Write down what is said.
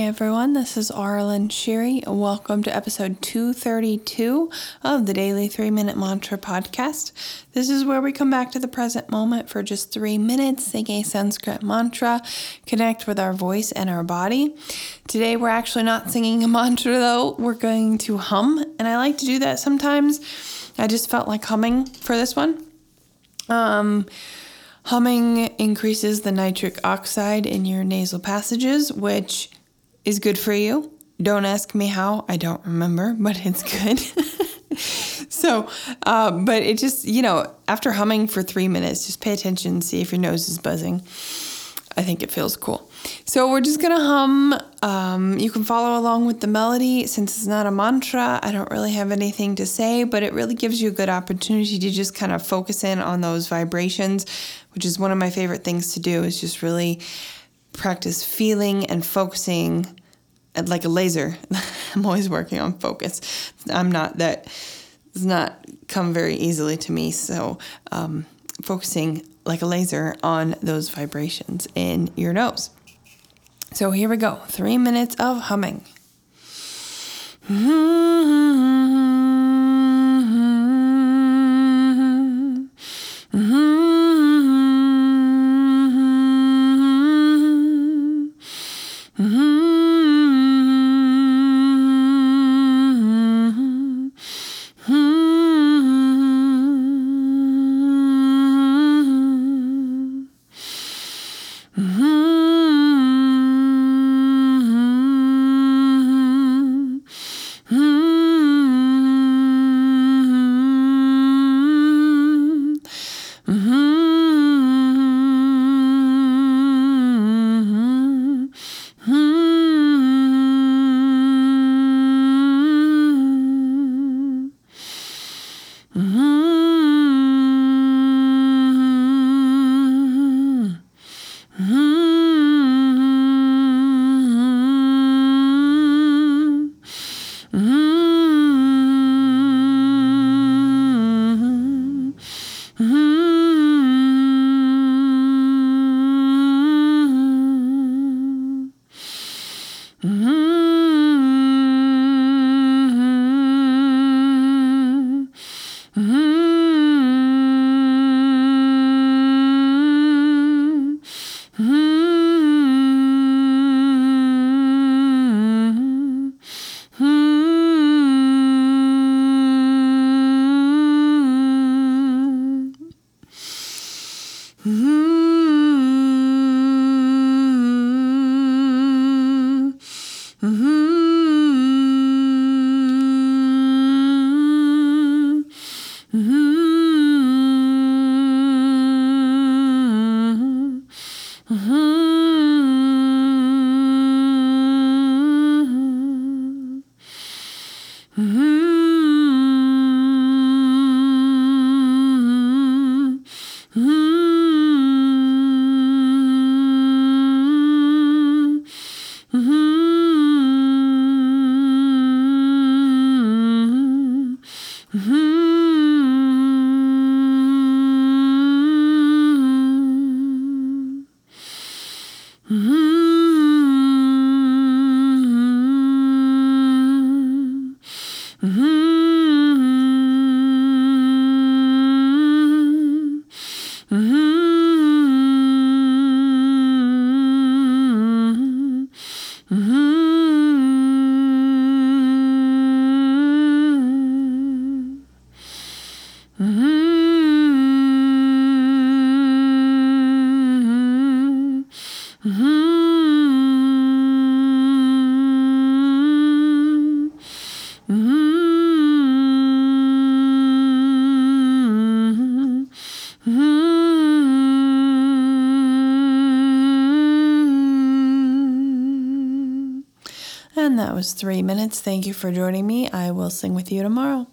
Hey everyone, this is Arlen Sherry. Welcome to episode 232 of the Daily 3 Minute Mantra podcast. This is where we come back to the present moment for just three minutes, sing a Sanskrit mantra, connect with our voice and our body. Today we're actually not singing a mantra though, we're going to hum, and I like to do that sometimes. I just felt like humming for this one. Um, Humming increases the nitric oxide in your nasal passages, which is good for you. Don't ask me how, I don't remember, but it's good. so, uh, but it just, you know, after humming for three minutes, just pay attention, see if your nose is buzzing. I think it feels cool. So we're just gonna hum. Um, you can follow along with the melody. Since it's not a mantra, I don't really have anything to say, but it really gives you a good opportunity to just kind of focus in on those vibrations, which is one of my favorite things to do. Is just really practice feeling and focusing like a laser. I'm always working on focus. I'm not that does not come very easily to me. So um, focusing like a laser on those vibrations in your nose. So here we go. Three minutes of humming. Mm-hmm. Mm-hmm. Mm-hmm. mm-hmm. Mm-hmm. Mm-hmm. mmm And that was three minutes. Thank you for joining me. I will sing with you tomorrow.